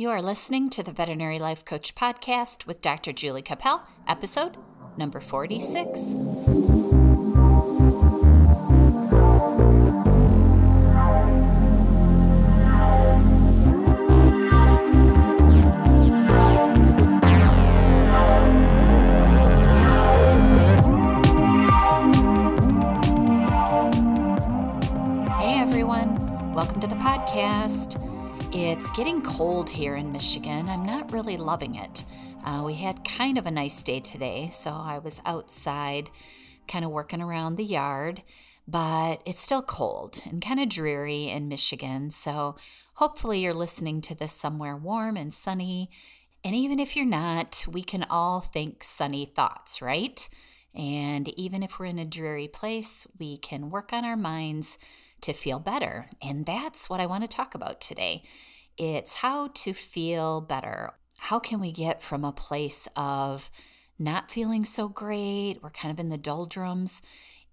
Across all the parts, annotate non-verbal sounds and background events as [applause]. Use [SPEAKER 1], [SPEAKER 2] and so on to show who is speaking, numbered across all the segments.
[SPEAKER 1] You are listening to the Veterinary Life Coach Podcast with Dr. Julie Cappel, episode number 46. Hey everyone, welcome to the podcast. It's getting cold here in Michigan. I'm not really loving it. Uh, we had kind of a nice day today, so I was outside kind of working around the yard, but it's still cold and kind of dreary in Michigan. So hopefully you're listening to this somewhere warm and sunny. And even if you're not, we can all think sunny thoughts, right? And even if we're in a dreary place, we can work on our minds to feel better. And that's what I want to talk about today. It's how to feel better. How can we get from a place of not feeling so great, we're kind of in the doldrums,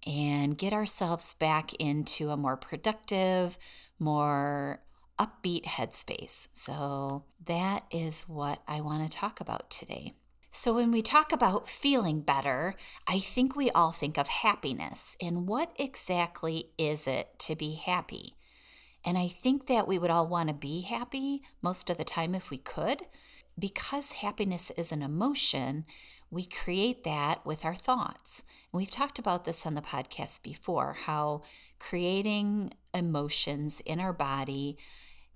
[SPEAKER 1] and get ourselves back into a more productive, more upbeat headspace. So, that is what I want to talk about today. So, when we talk about feeling better, I think we all think of happiness. And what exactly is it to be happy? And I think that we would all want to be happy most of the time if we could. Because happiness is an emotion, we create that with our thoughts. And we've talked about this on the podcast before how creating emotions in our body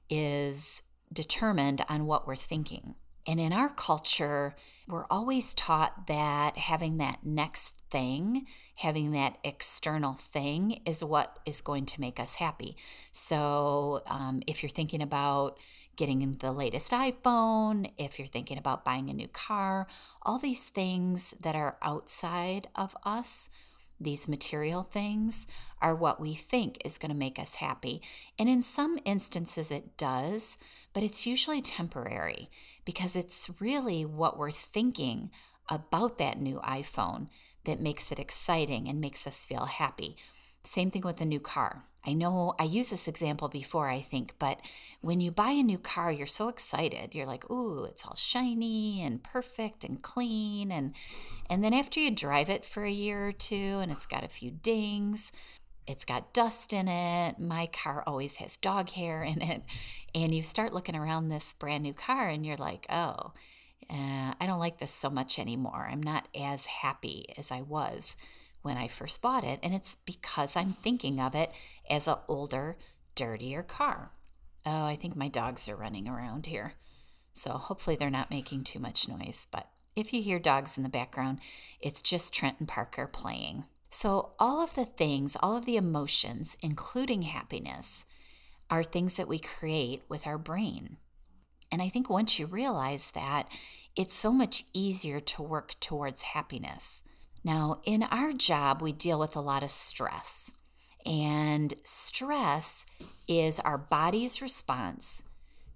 [SPEAKER 1] is determined on what we're thinking. And in our culture, we're always taught that having that next thing, having that external thing, is what is going to make us happy. So um, if you're thinking about getting the latest iPhone, if you're thinking about buying a new car, all these things that are outside of us, these material things, are what we think is going to make us happy. And in some instances, it does, but it's usually temporary because it's really what we're thinking about that new iPhone that makes it exciting and makes us feel happy. Same thing with a new car. I know I used this example before, I think, but when you buy a new car, you're so excited. You're like, ooh, it's all shiny and perfect and clean. And, and then after you drive it for a year or two and it's got a few dings, it's got dust in it. My car always has dog hair in it. And you start looking around this brand new car and you're like, oh, uh, I don't like this so much anymore. I'm not as happy as I was when I first bought it. And it's because I'm thinking of it as an older, dirtier car. Oh, I think my dogs are running around here. So hopefully they're not making too much noise. But if you hear dogs in the background, it's just Trent and Parker playing. So, all of the things, all of the emotions, including happiness, are things that we create with our brain. And I think once you realize that, it's so much easier to work towards happiness. Now, in our job, we deal with a lot of stress. And stress is our body's response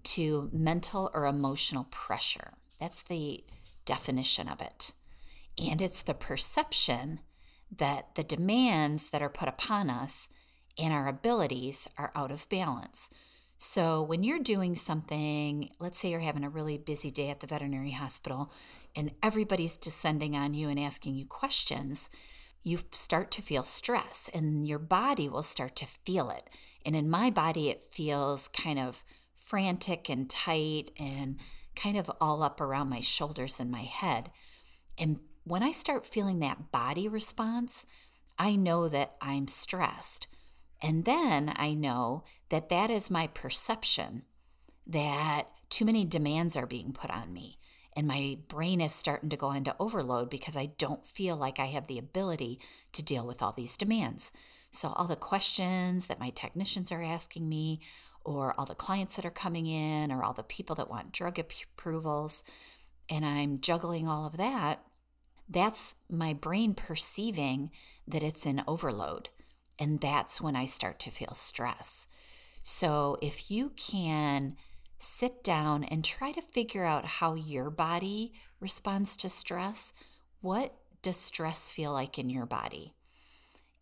[SPEAKER 1] to mental or emotional pressure. That's the definition of it. And it's the perception that the demands that are put upon us and our abilities are out of balance. So, when you're doing something, let's say you're having a really busy day at the veterinary hospital and everybody's descending on you and asking you questions, you start to feel stress and your body will start to feel it. And in my body, it feels kind of frantic and tight and kind of all up around my shoulders and my head. And when I start feeling that body response, I know that I'm stressed. And then I know that that is my perception that too many demands are being put on me. And my brain is starting to go into overload because I don't feel like I have the ability to deal with all these demands. So, all the questions that my technicians are asking me, or all the clients that are coming in, or all the people that want drug approvals, and I'm juggling all of that, that's my brain perceiving that it's in overload. And that's when I start to feel stress. So if you can sit down and try to figure out how your body responds to stress, what does stress feel like in your body?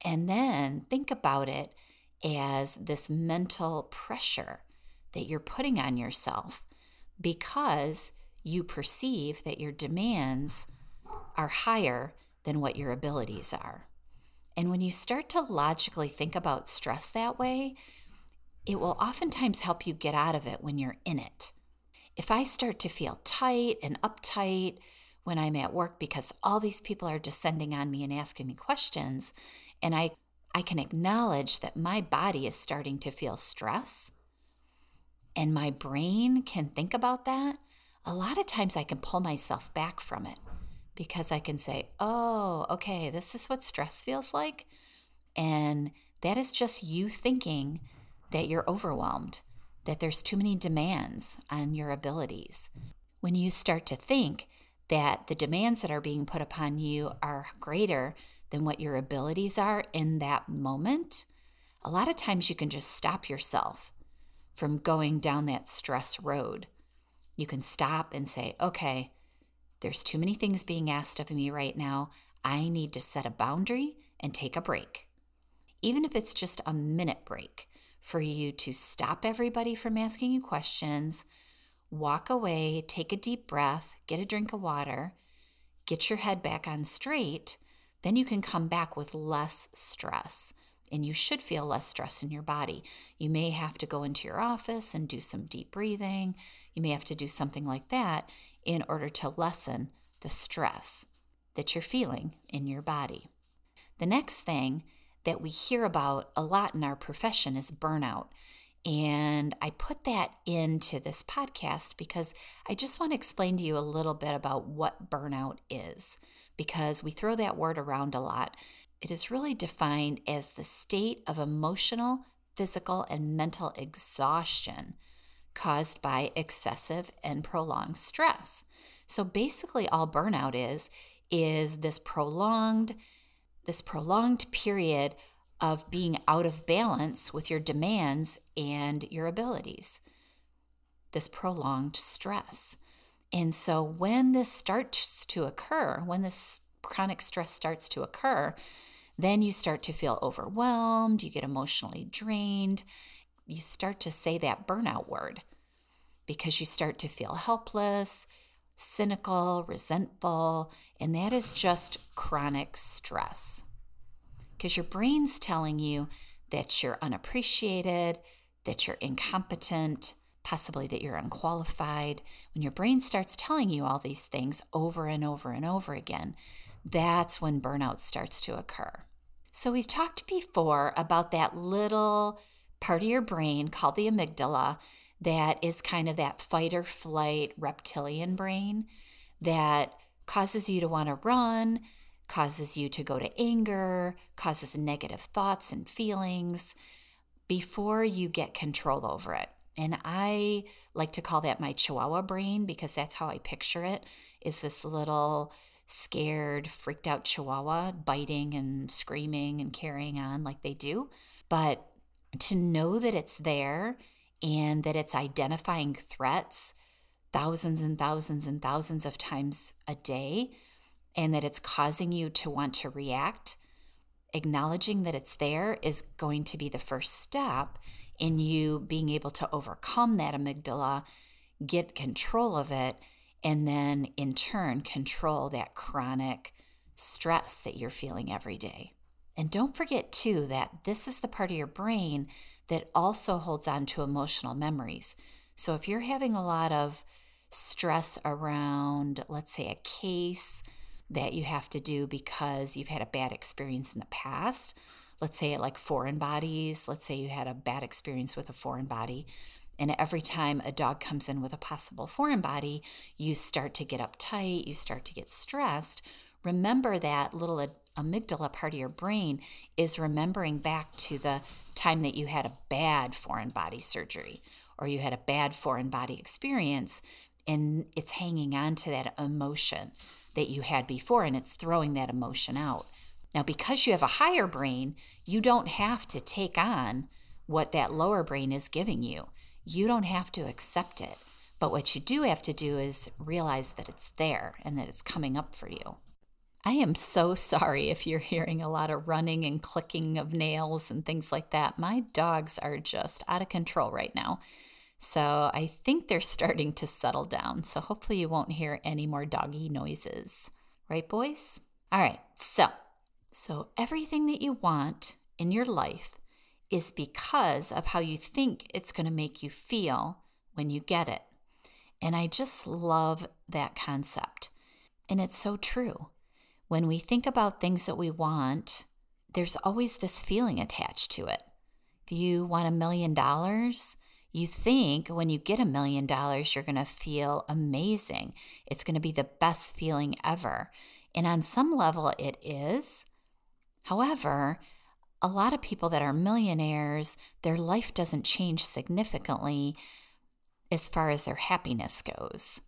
[SPEAKER 1] And then think about it as this mental pressure that you're putting on yourself because you perceive that your demands are higher than what your abilities are. And when you start to logically think about stress that way, it will oftentimes help you get out of it when you're in it. If I start to feel tight and uptight when I'm at work because all these people are descending on me and asking me questions, and I, I can acknowledge that my body is starting to feel stress, and my brain can think about that, a lot of times I can pull myself back from it because I can say, oh, okay, this is what stress feels like. And that is just you thinking that you're overwhelmed, that there's too many demands on your abilities. When you start to think that the demands that are being put upon you are greater than what your abilities are in that moment, a lot of times you can just stop yourself from going down that stress road. You can stop and say, okay, there's too many things being asked of me right now. I need to set a boundary and take a break. Even if it's just a minute break, for you to stop everybody from asking you questions, walk away, take a deep breath, get a drink of water, get your head back on straight, then you can come back with less stress. And you should feel less stress in your body. You may have to go into your office and do some deep breathing. You may have to do something like that in order to lessen the stress that you're feeling in your body. The next thing that we hear about a lot in our profession is burnout. And I put that into this podcast because I just want to explain to you a little bit about what burnout is, because we throw that word around a lot. It is really defined as the state of emotional, physical, and mental exhaustion caused by excessive and prolonged stress. So basically all burnout is is this prolonged this prolonged period of being out of balance with your demands and your abilities, this prolonged stress. And so, when this starts to occur, when this chronic stress starts to occur, then you start to feel overwhelmed, you get emotionally drained, you start to say that burnout word because you start to feel helpless, cynical, resentful, and that is just chronic stress. Because your brain's telling you that you're unappreciated, that you're incompetent, possibly that you're unqualified. When your brain starts telling you all these things over and over and over again, that's when burnout starts to occur. So, we've talked before about that little part of your brain called the amygdala that is kind of that fight or flight reptilian brain that causes you to want to run, causes you to go to anger, causes negative thoughts and feelings before you get control over it. And I like to call that my chihuahua brain because that's how I picture it is this little scared, freaked out chihuahua biting and screaming and carrying on like they do. But to know that it's there and that it's identifying threats thousands and thousands and thousands of times a day and that it's causing you to want to react, acknowledging that it's there is going to be the first step in you being able to overcome that amygdala, get control of it, and then in turn control that chronic stress that you're feeling every day. And don't forget, too, that this is the part of your brain that also holds on to emotional memories. So if you're having a lot of stress around, let's say, a case that you have to do because you've had a bad experience in the past, let's say like foreign bodies, let's say you had a bad experience with a foreign body. And every time a dog comes in with a possible foreign body, you start to get uptight, you start to get stressed. Remember that little amygdala part of your brain is remembering back to the time that you had a bad foreign body surgery or you had a bad foreign body experience and it's hanging on to that emotion that you had before and it's throwing that emotion out. Now, because you have a higher brain, you don't have to take on what that lower brain is giving you. You don't have to accept it. But what you do have to do is realize that it's there and that it's coming up for you. I am so sorry if you're hearing a lot of running and clicking of nails and things like that. My dogs are just out of control right now. So I think they're starting to settle down. So hopefully you won't hear any more doggy noises. Right, boys? All right. So, so everything that you want in your life is because of how you think it's going to make you feel when you get it. And I just love that concept. And it's so true. When we think about things that we want, there's always this feeling attached to it. If you want a million dollars, you think when you get a million dollars, you're going to feel amazing. It's going to be the best feeling ever. And on some level, it is. However, a lot of people that are millionaires, their life doesn't change significantly as far as their happiness goes.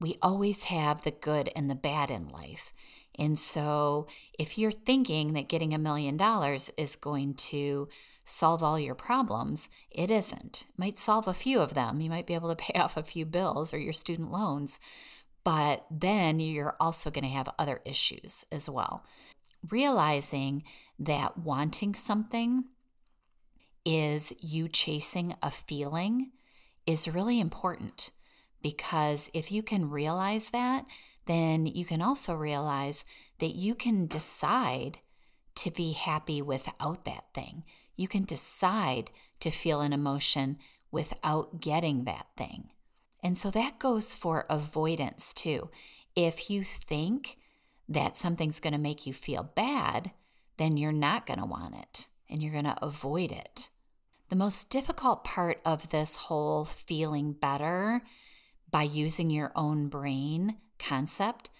[SPEAKER 1] We always have the good and the bad in life. And so, if you're thinking that getting a million dollars is going to solve all your problems, it isn't. It might solve a few of them. You might be able to pay [laughs] off a few bills or your student loans, but then you're also going to have other issues as well. Realizing that wanting something is you chasing a feeling is really important because if you can realize that, then you can also realize that you can decide to be happy without that thing. You can decide to feel an emotion without getting that thing. And so that goes for avoidance too. If you think that something's going to make you feel bad, then you're not going to want it and you're going to avoid it. The most difficult part of this whole feeling better by using your own brain concept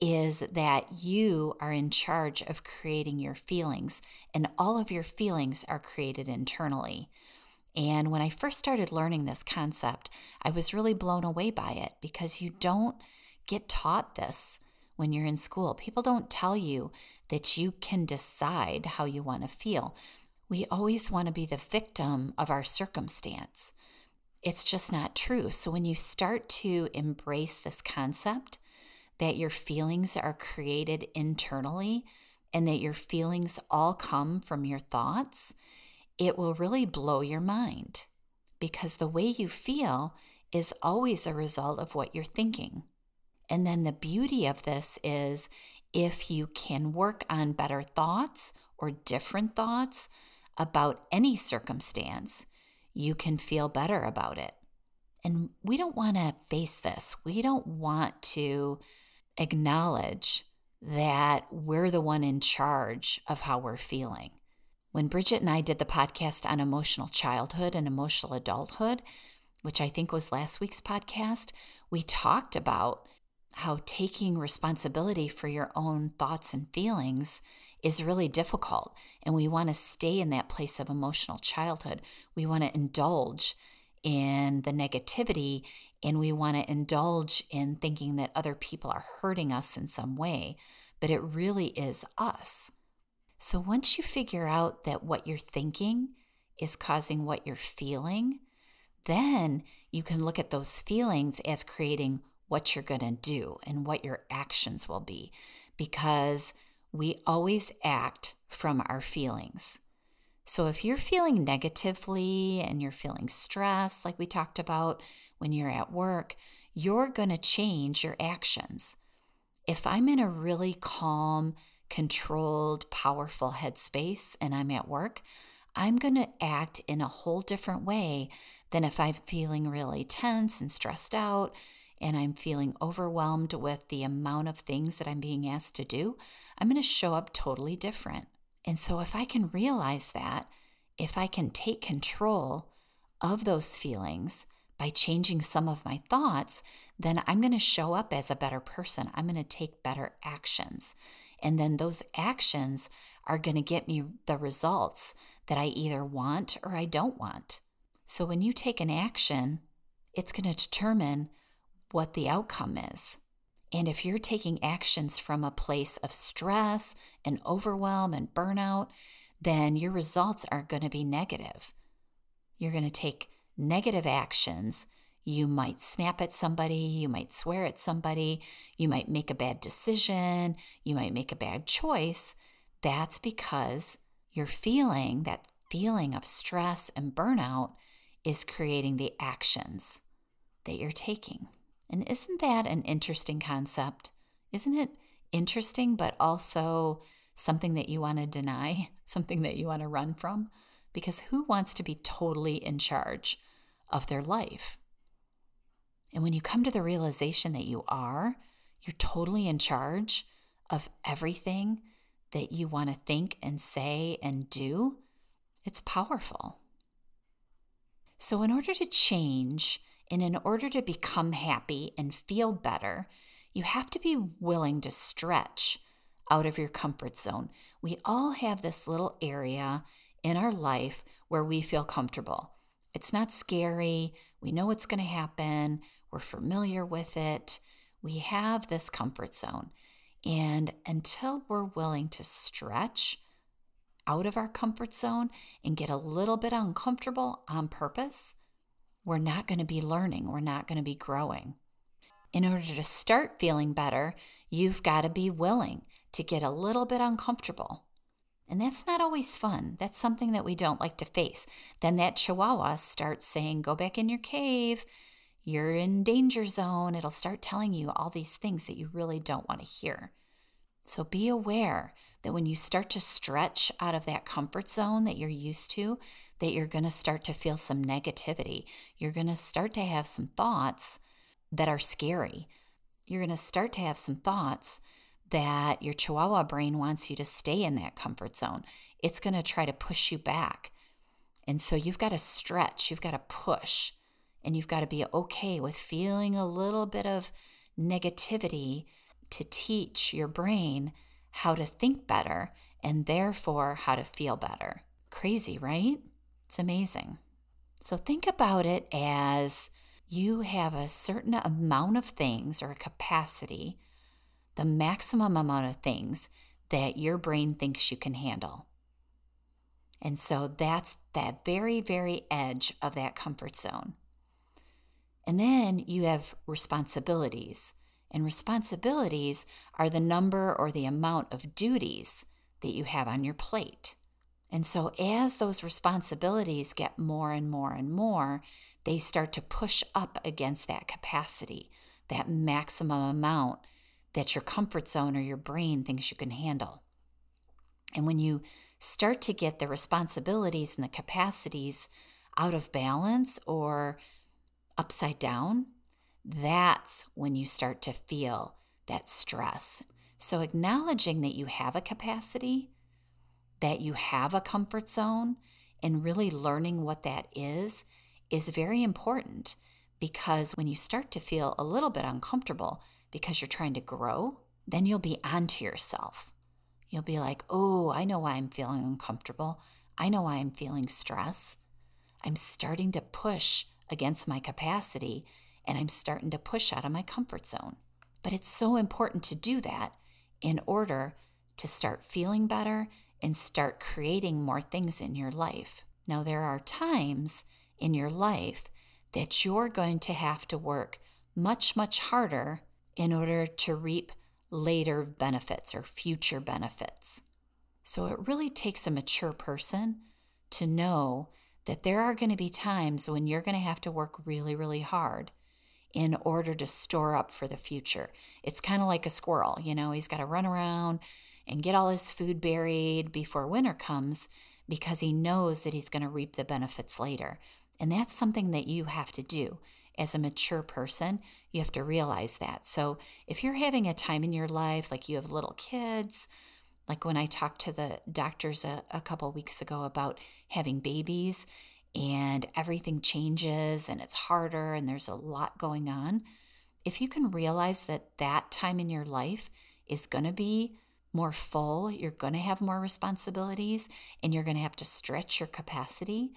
[SPEAKER 1] is that you are in charge of creating your feelings, and all of your feelings are created internally. And when I first started learning this concept, I was really blown away by it because you don't get taught this when you're in school. People don't tell you that you can decide how you want to feel we always want to be the victim of our circumstance. It's just not true. So when you start to embrace this concept that your feelings are created internally and that your feelings all come from your thoughts, it will really blow your mind because the way you feel is always a result of what you're thinking. And then the beauty of this is if you can work on better thoughts or different thoughts, about any circumstance, you can feel better about it. And we don't want to face this. We don't want to acknowledge that we're the one in charge of how we're feeling. When Bridget and I did the podcast on emotional childhood and emotional adulthood, which I think was last week's podcast, we talked about how taking responsibility for your own thoughts and feelings is really difficult. And we want to stay in that place of emotional childhood. We want to indulge in the negativity and we want to indulge in thinking that other people are hurting us in some way. But it really is us. So once you figure out that what you're thinking is causing what you're feeling, then you can look at those feelings as creating what you're going to do and what your actions will be. Because we always act from our feelings. So if you're feeling negatively and you're feeling stressed, like we talked about when you're at work, you're going to change your actions. If I'm in a really calm, controlled, powerful headspace and I'm at work, I'm going to act in a whole different way than if I'm feeling really tense and stressed out and I'm feeling overwhelmed with the amount of things that I'm being asked to do, I'm going to show up totally different. And so, if I can realize that, if I can take control of those feelings by changing some of my thoughts, then I'm going to show up as a better person. I'm going to take better actions. And then those actions are going to get me the results that I either want or I don't want. So, when you take an action, it's going to determine what the outcome is. And if you're taking actions from a place of stress and overwhelm and burnout, then your results are going to be negative. You're going to take negative actions. You might snap at somebody, you might swear at somebody, you might make a bad decision, you might make a bad choice. That's because you're feeling that feeling of stress and burnout is creating the actions that you're taking. And isn't that an interesting concept? Isn't it interesting, but also something that you want to deny, [laughs] something that you want to run from? Because who wants to be totally in charge of their life? And when you come to the realization that you are, you're totally in charge of everything that you want to think and say and do, it's powerful. So, in order to change and in order to become happy and feel better, you have to be willing to stretch out of your comfort zone. We all have this little area in our life where we feel comfortable. It's not scary. We know what's going to happen. We're familiar with it. We have this comfort zone. And until we're willing to stretch out of our comfort zone and get a little bit uncomfortable on purpose, we're not going to be learning. We're not going to be growing. In order to start feeling better, you've got to be willing to get a little bit uncomfortable. And that's not always fun. That's something that we don't like to face. Then that chihuahua starts saying, Go back in your cave you're in danger zone. It'll start telling you all these things that you really don't want to hear. So be aware that when you start to stretch out of that comfort zone that you're used to, that you're going to start to feel some negativity. You're going to start to have some thoughts that are scary. You're going to start to have some thoughts that your chihuahua brain wants you to stay in that comfort zone. It's going to try to push you back. And so you've got to stretch, you've got to push. And you've got to be okay with feeling a little bit of negativity to teach your brain how to think better and therefore how to feel better. Crazy, right? It's amazing. So think about it as you have a certain amount of things or a capacity, the maximum amount of things that your brain thinks you can handle. And so that's that very, very edge of that comfort zone. And then you have responsibilities. And responsibilities are the number or the amount of duties that you have on your plate. And so, as those responsibilities get more and more and more, they start to push up against that capacity, that maximum amount that your comfort zone or your brain thinks you can handle. And when you start to get the responsibilities and the capacities out of balance or upside down, that's when you start to feel that stress. So, acknowledging that you have a capacity, that you have a comfort zone, and really learning what that is, is very important because when you start to feel a little bit uncomfortable because you're trying to grow, then you'll be onto yourself. You'll be like, oh, I know why I'm feeling uncomfortable. I know why I'm feeling stress. I'm starting to push against my capacity and I'm starting to push out of my comfort zone. But it's so important to do that in order to start feeling better and start creating more things in your life. Now, there are times in your life that you're going to have to work much, much harder in order to reap later benefits or future benefits. So it really takes a mature person to know that there are going to be times when you're going to have to work really, really hard in order to store up for the future. It's kind of like a squirrel, you know, he's got to run around and get all his food buried before winter comes because he knows that he's going to reap the benefits later. And that's something that you have to do. As a mature person, you have to realize that. So if you're having a time in your life, like you have little kids, like when I talked to the doctors a, a couple weeks ago about having babies and everything changes and it's harder and there's a lot going on. If you can realize that that time in your life is going to be more full, you're going to have more responsibilities, and you're going to have to stretch your capacity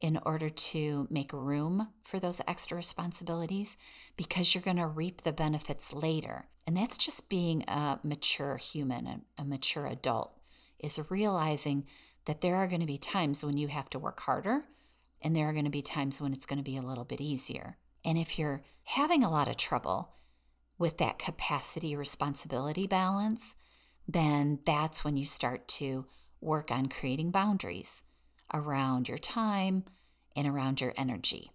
[SPEAKER 1] in order to make room for those extra responsibilities because you're going to reap the benefits later. And that's just being a mature human, a, mature adult, is realizing that there are going to be times when you have to work harder and there are going to be times when it's going to be a little bit easier. And if you're having a lot of trouble with that capacity responsibility balance, then that's when you start to work on creating boundaries around your time and around your energy.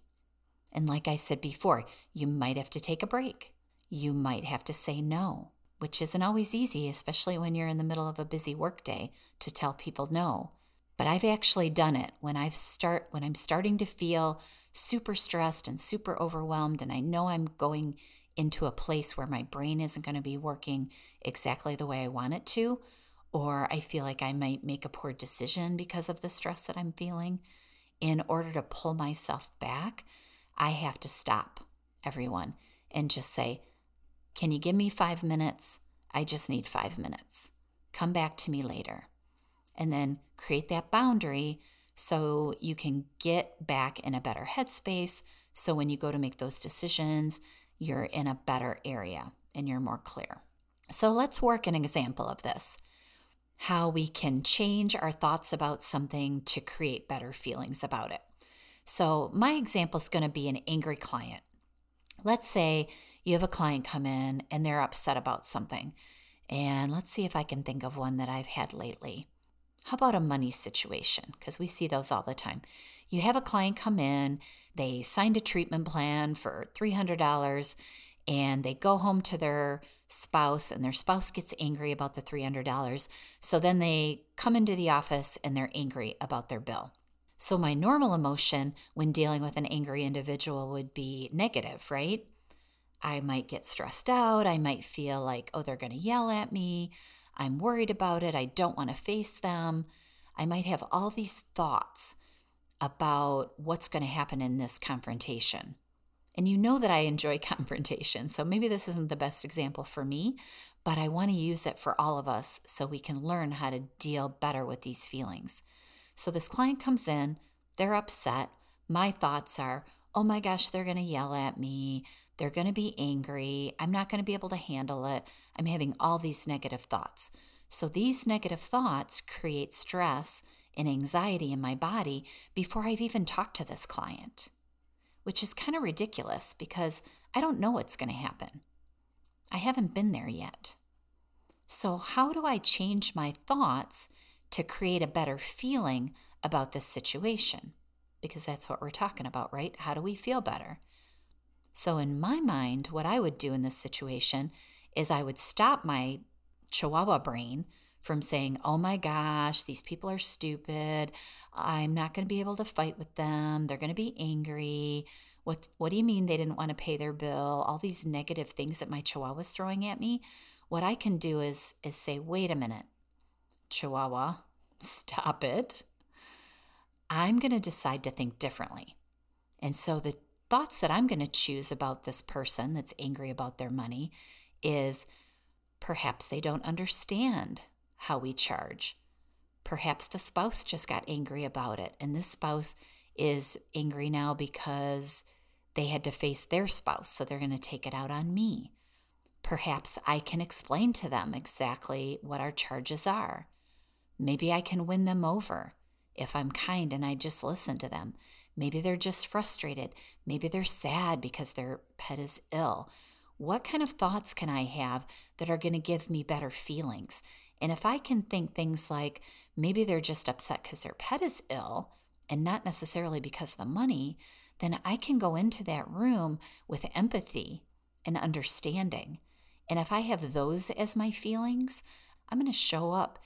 [SPEAKER 1] And like I said before, you might have to take a break. You might have to say no, which isn't always easy, especially when you're in the middle of a busy workday to tell people no. But I've actually done it when I start when I'm starting to feel super stressed and super overwhelmed and I know I'm going into a place where my brain isn't going to be working exactly the way I want it to or I feel like I might make a poor decision because of the stress that I'm feeling. In order to pull myself back, I have to stop everyone and just say, Can you give me five minutes? I just need five minutes. Come back to me later. And then create that boundary so you can get back in a better headspace. So when you go to make those decisions, you're in a better area and you're more clear. So let's work an example of this how we can change our thoughts about something to create better feelings about it. So, my example is going to be an angry client. Let's say you have a client come in and they're upset about something. And let's see if I can think of one that I've had lately. How about a money situation? Because we see those all the time. You have a client come in, they signed a treatment plan for $300 and they go home to their spouse and their spouse gets angry about the $300. So then they come into the office and they're angry about their bill. So my normal emotion when dealing with an angry individual would be negative, right? I might get stressed out. I might feel like, oh, they're going to yell at me. I'm worried about it. I don't want to face them. I might have all these thoughts about what's going to happen in this confrontation. And you know that I enjoy [laughs] confrontation, so maybe this isn't the best example for me, but I want to use it for all of us so we can learn how to deal better with these feelings. So this client comes in, they're upset. My thoughts are, oh my gosh, they're going to yell at me. They're going to be angry. I'm not going to be able to handle it. I'm having all these negative thoughts. So these negative thoughts create stress and anxiety in my body before I've even talked to this client which is kind of ridiculous because I don't know what's going to happen. I haven't been there yet. So, how do I change my thoughts to create a better feeling about this situation? Because that's what we're talking about, right? How do we feel better? So, in my mind, what I would do in this situation is I would stop my chihuahua brain from saying, oh my gosh, these people are stupid. I'm not going to be able to fight with them. They're going to be angry. What, what do you mean they didn't want to pay their bill? All these negative things that my chihuahua was throwing at me. What I can do is, is say, wait a minute, chihuahua, stop it. I'm going to decide to think differently. And so the thoughts that I'm going to choose about this person that's angry about their money is perhaps they don't understand how we charge. Perhaps the spouse just got angry about it, and this spouse is angry now because they had to face their spouse, so they're going to take it out on me. Perhaps I can explain to them exactly what our charges are. Maybe I can win them over if I'm kind and I just listen to them. Maybe they're just frustrated. Maybe they're sad because their pet is ill. What kind of thoughts can I have that are going to give me better feelings? And if I can think things like maybe they're just upset because their pet is ill and not necessarily because of the money, then I can go into that room with empathy and understanding. And if I have those as my feelings, I'm going to show up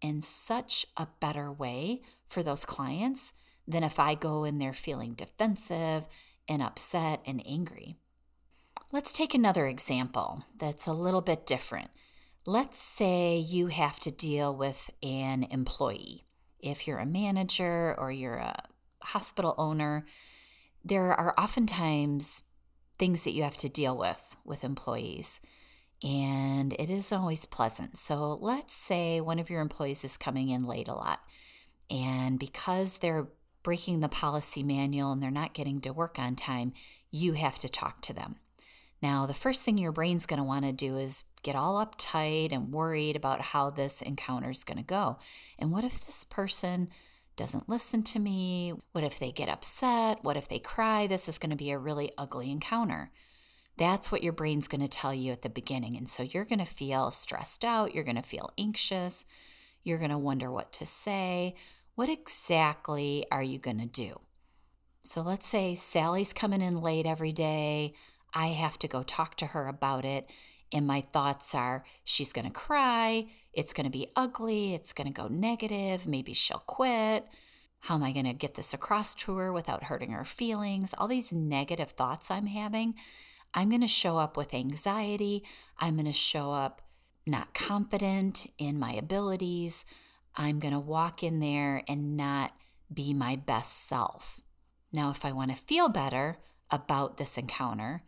[SPEAKER 1] in such a better way for those clients than if I go in there feeling defensive and upset and angry. Let's take another example that's a little bit different. Let's say you have to deal with an employee. If you're a manager or you're a hospital owner, there are oftentimes things that you have to deal with with employees, and it isn't always pleasant. So let's say one of your employees is coming in late a lot, and because they're breaking the policy manual and they're not getting to work on time, you have to talk to them. Now, the first thing your brain's going to want to do is get all uptight and worried about how this encounter is going to go. And what if this person doesn't listen to me? What if they get upset? What if they cry? This is going to be a really ugly encounter. That's what your brain's going to tell you at the beginning. And so you're going to feel stressed out. You're going to feel anxious. You're going to wonder what to say. What exactly are you going to do? So let's say Sally's coming in late every day. I have to go talk to her about it. And my thoughts are she's going to cry. It's going to be ugly. It's going to go negative. Maybe she'll quit. How am I going to get this across to her without hurting her feelings? All these negative thoughts I'm having. I'm going to show up with anxiety. I'm going to show up not confident in my abilities. I'm going to walk in there and not be my best self. Now, if I want to feel better about this encounter,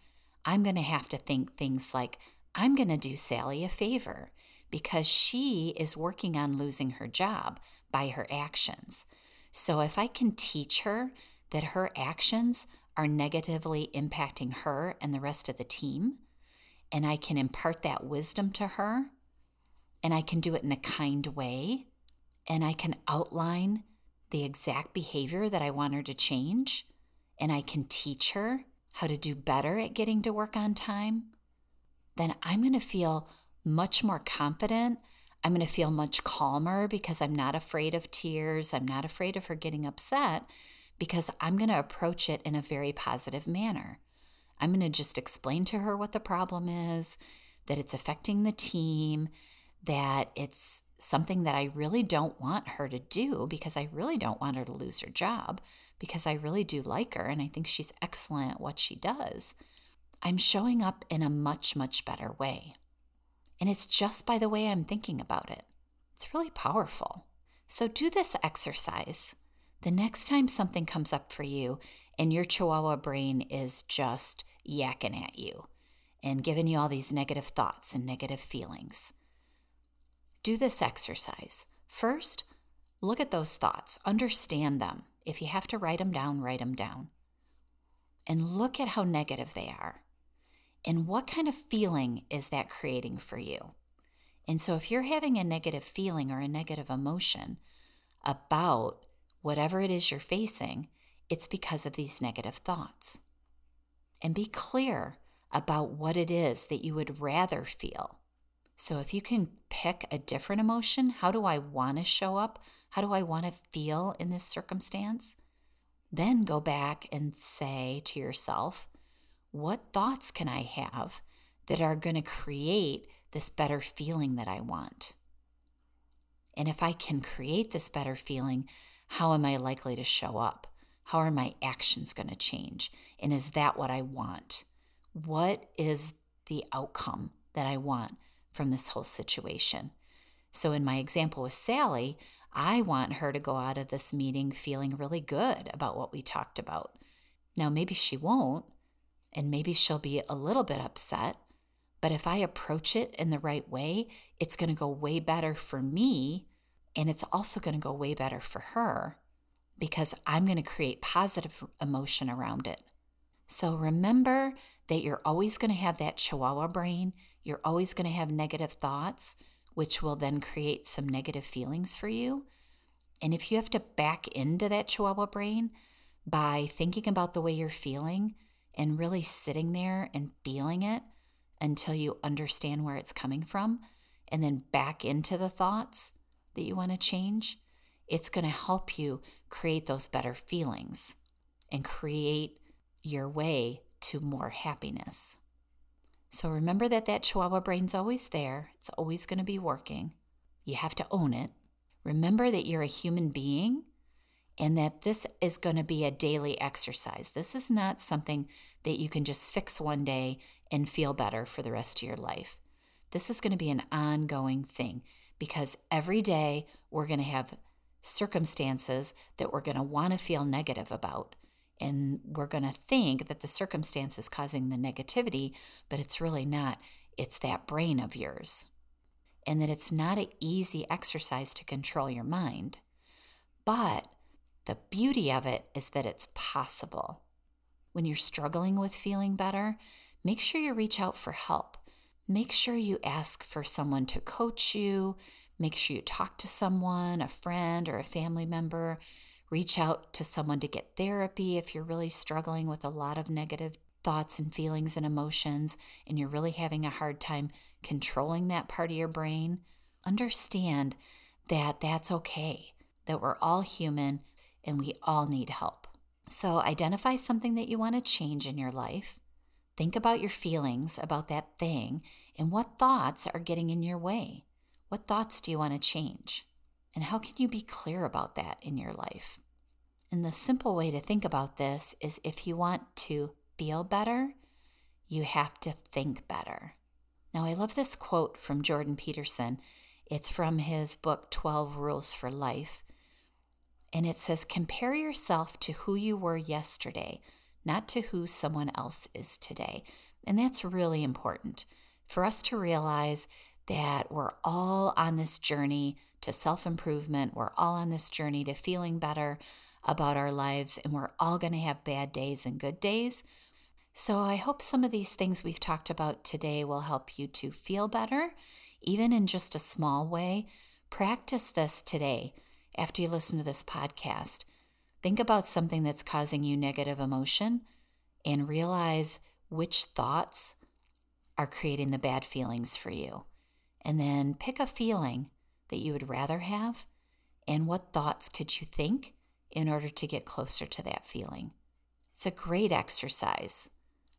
[SPEAKER 1] I'm going to have to think things like, I'm going to do Sally a favor because she is working on losing her job by her actions. So if I can teach her that her actions are negatively impacting her and the rest of the team, and I can impart that wisdom to her, and I can do it in a kind way, and I can outline the exact behavior that I want her to change, and I can teach her how to do better at getting to work on time, then I'm going to feel much more confident. I'm going to feel much calmer because I'm not afraid of tears. I'm not afraid of her getting upset because I'm going to approach it in a very positive manner. I'm going to just explain to her what the problem is, that it's affecting the team, that it's something that I really don't want her to do because I really don't want her to lose her job because I really do like her and I think she's excellent at what she does. I'm showing up in a much, much better way. And it's just by the way I'm thinking about it. It's really powerful. So do this exercise. The next time something comes up for you and your chihuahua brain is just yakking at you and giving you all these negative thoughts and negative feelings, do this exercise. First, look at those thoughts, understand them. If you have to write them down, write them down. And look at how negative they are. And what kind of feeling is that creating for you? And so, if you're having a negative feeling or a negative emotion about whatever it is you're facing, it's because of these negative thoughts. And be clear about what it is that you would rather feel. So, if you can pick a different emotion, how do I want to show up? How do I want to feel in this circumstance? Then go back and say to yourself, what thoughts can I have that are going to create this better feeling that I want? And if I can create this better feeling, how am I likely to show up? How are my actions going to change? And is that what I want? What is the outcome that I want from this whole situation? So, in my example with Sally, I want her to go out of this meeting feeling really good about what we talked about. Now, maybe she won't, and maybe she'll be a little bit upset. But if I approach it in the right way, it's going to go way better for me. And it's also going to go way better for her because I'm going to create positive emotion around it. So remember that you're always going to have that chihuahua brain. You're always going to have negative thoughts, which will then create some negative feelings for you. And if you have to back into that chihuahua brain by thinking about the way you're feeling, and really sitting there and feeling it until you understand where it's coming from and then back into the thoughts that you want to change, it's going to help you create those better feelings and create your way to more happiness. So remember that that chihuahua brain's always there. It's always going to be working. You have to own it. Remember that you're a human being and that this is going to be a daily exercise. This is not something that you can just fix one day and feel better for the rest of your life. This is going to be an ongoing thing because every day we're going to have circumstances that we're going to want to feel negative about. And we're going to think that the circumstance is causing the negativity, but it's really not. It's that brain of yours. And that it's not an easy exercise to control your mind. But the beauty of it is that it's possible. When you're struggling with feeling better, make sure you reach out for help. Make sure you ask for someone to coach you. Make sure you talk to someone, a friend or a family member. Reach out to someone to get therapy if you're really struggling with a lot of negative thoughts and feelings and emotions and you're really having a hard time controlling that part of your brain. Understand that that's okay, that we're all human and we all need help. So, identify something that you want to change in your life. Think about your feelings about that thing and what thoughts are getting in your way. What thoughts do you want to change? And how can you be clear about that in your life? And the simple way to think about this is if you want to feel better, you have to think better. Now, I love this quote from Jordan Peterson. It's from his book, 12 Rules for Life. And it says, Compare yourself to who you were yesterday, not to who someone else is today. And that's really important for us to realize that we're all on this journey to self improvement. We're all on this journey to feeling better about our lives, and we're all going to have bad days and good days. So, I hope some of these things we've talked about today will help you to feel better, even in just a small way. Practice this today after you listen to this podcast. Think about something that's causing you negative emotion and realize which thoughts are creating the bad feelings for you. And then pick a feeling that you would rather have and what thoughts could you think in order to get closer to that feeling. It's a great exercise.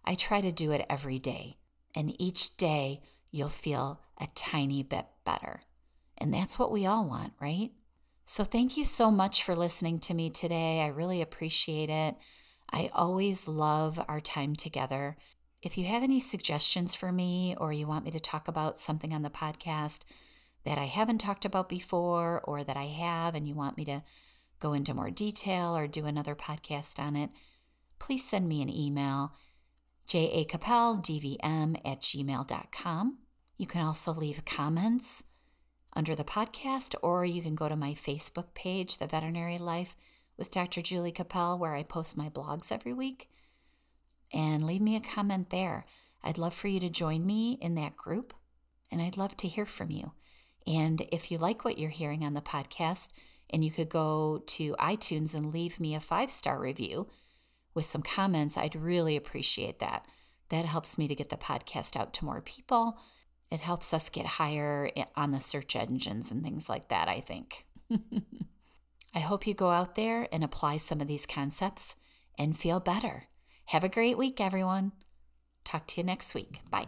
[SPEAKER 1] I try to do it every day, and each day you'll feel a tiny bit better. And that's what we all want, right? So, thank you so much for listening to me today. I really appreciate it. I always love our time together. If you have any suggestions for me or you want me to talk about something on the podcast that I haven't talked about before or that I have and you want me to go into more detail or do another podcast on it, please send me an email, jacapeldvm at gmail.com. You can also leave comments under the podcast, or you can go to my Facebook page, The Veterinary Life with Dr. Julie Cappel, where I post my blogs every week and leave me a comment there. I'd love for you to join me in that group, and I'd love to hear from you. And if you like what you're hearing on the podcast, and you could go to iTunes and leave me a five star review with some comments, I'd really appreciate that. That helps me to get the podcast out to more people. It helps us get higher on the search engines and things like that, I think. [laughs] I hope you go out there and apply some of these concepts and feel better. Have a great week, everyone. Talk to you next week. Bye.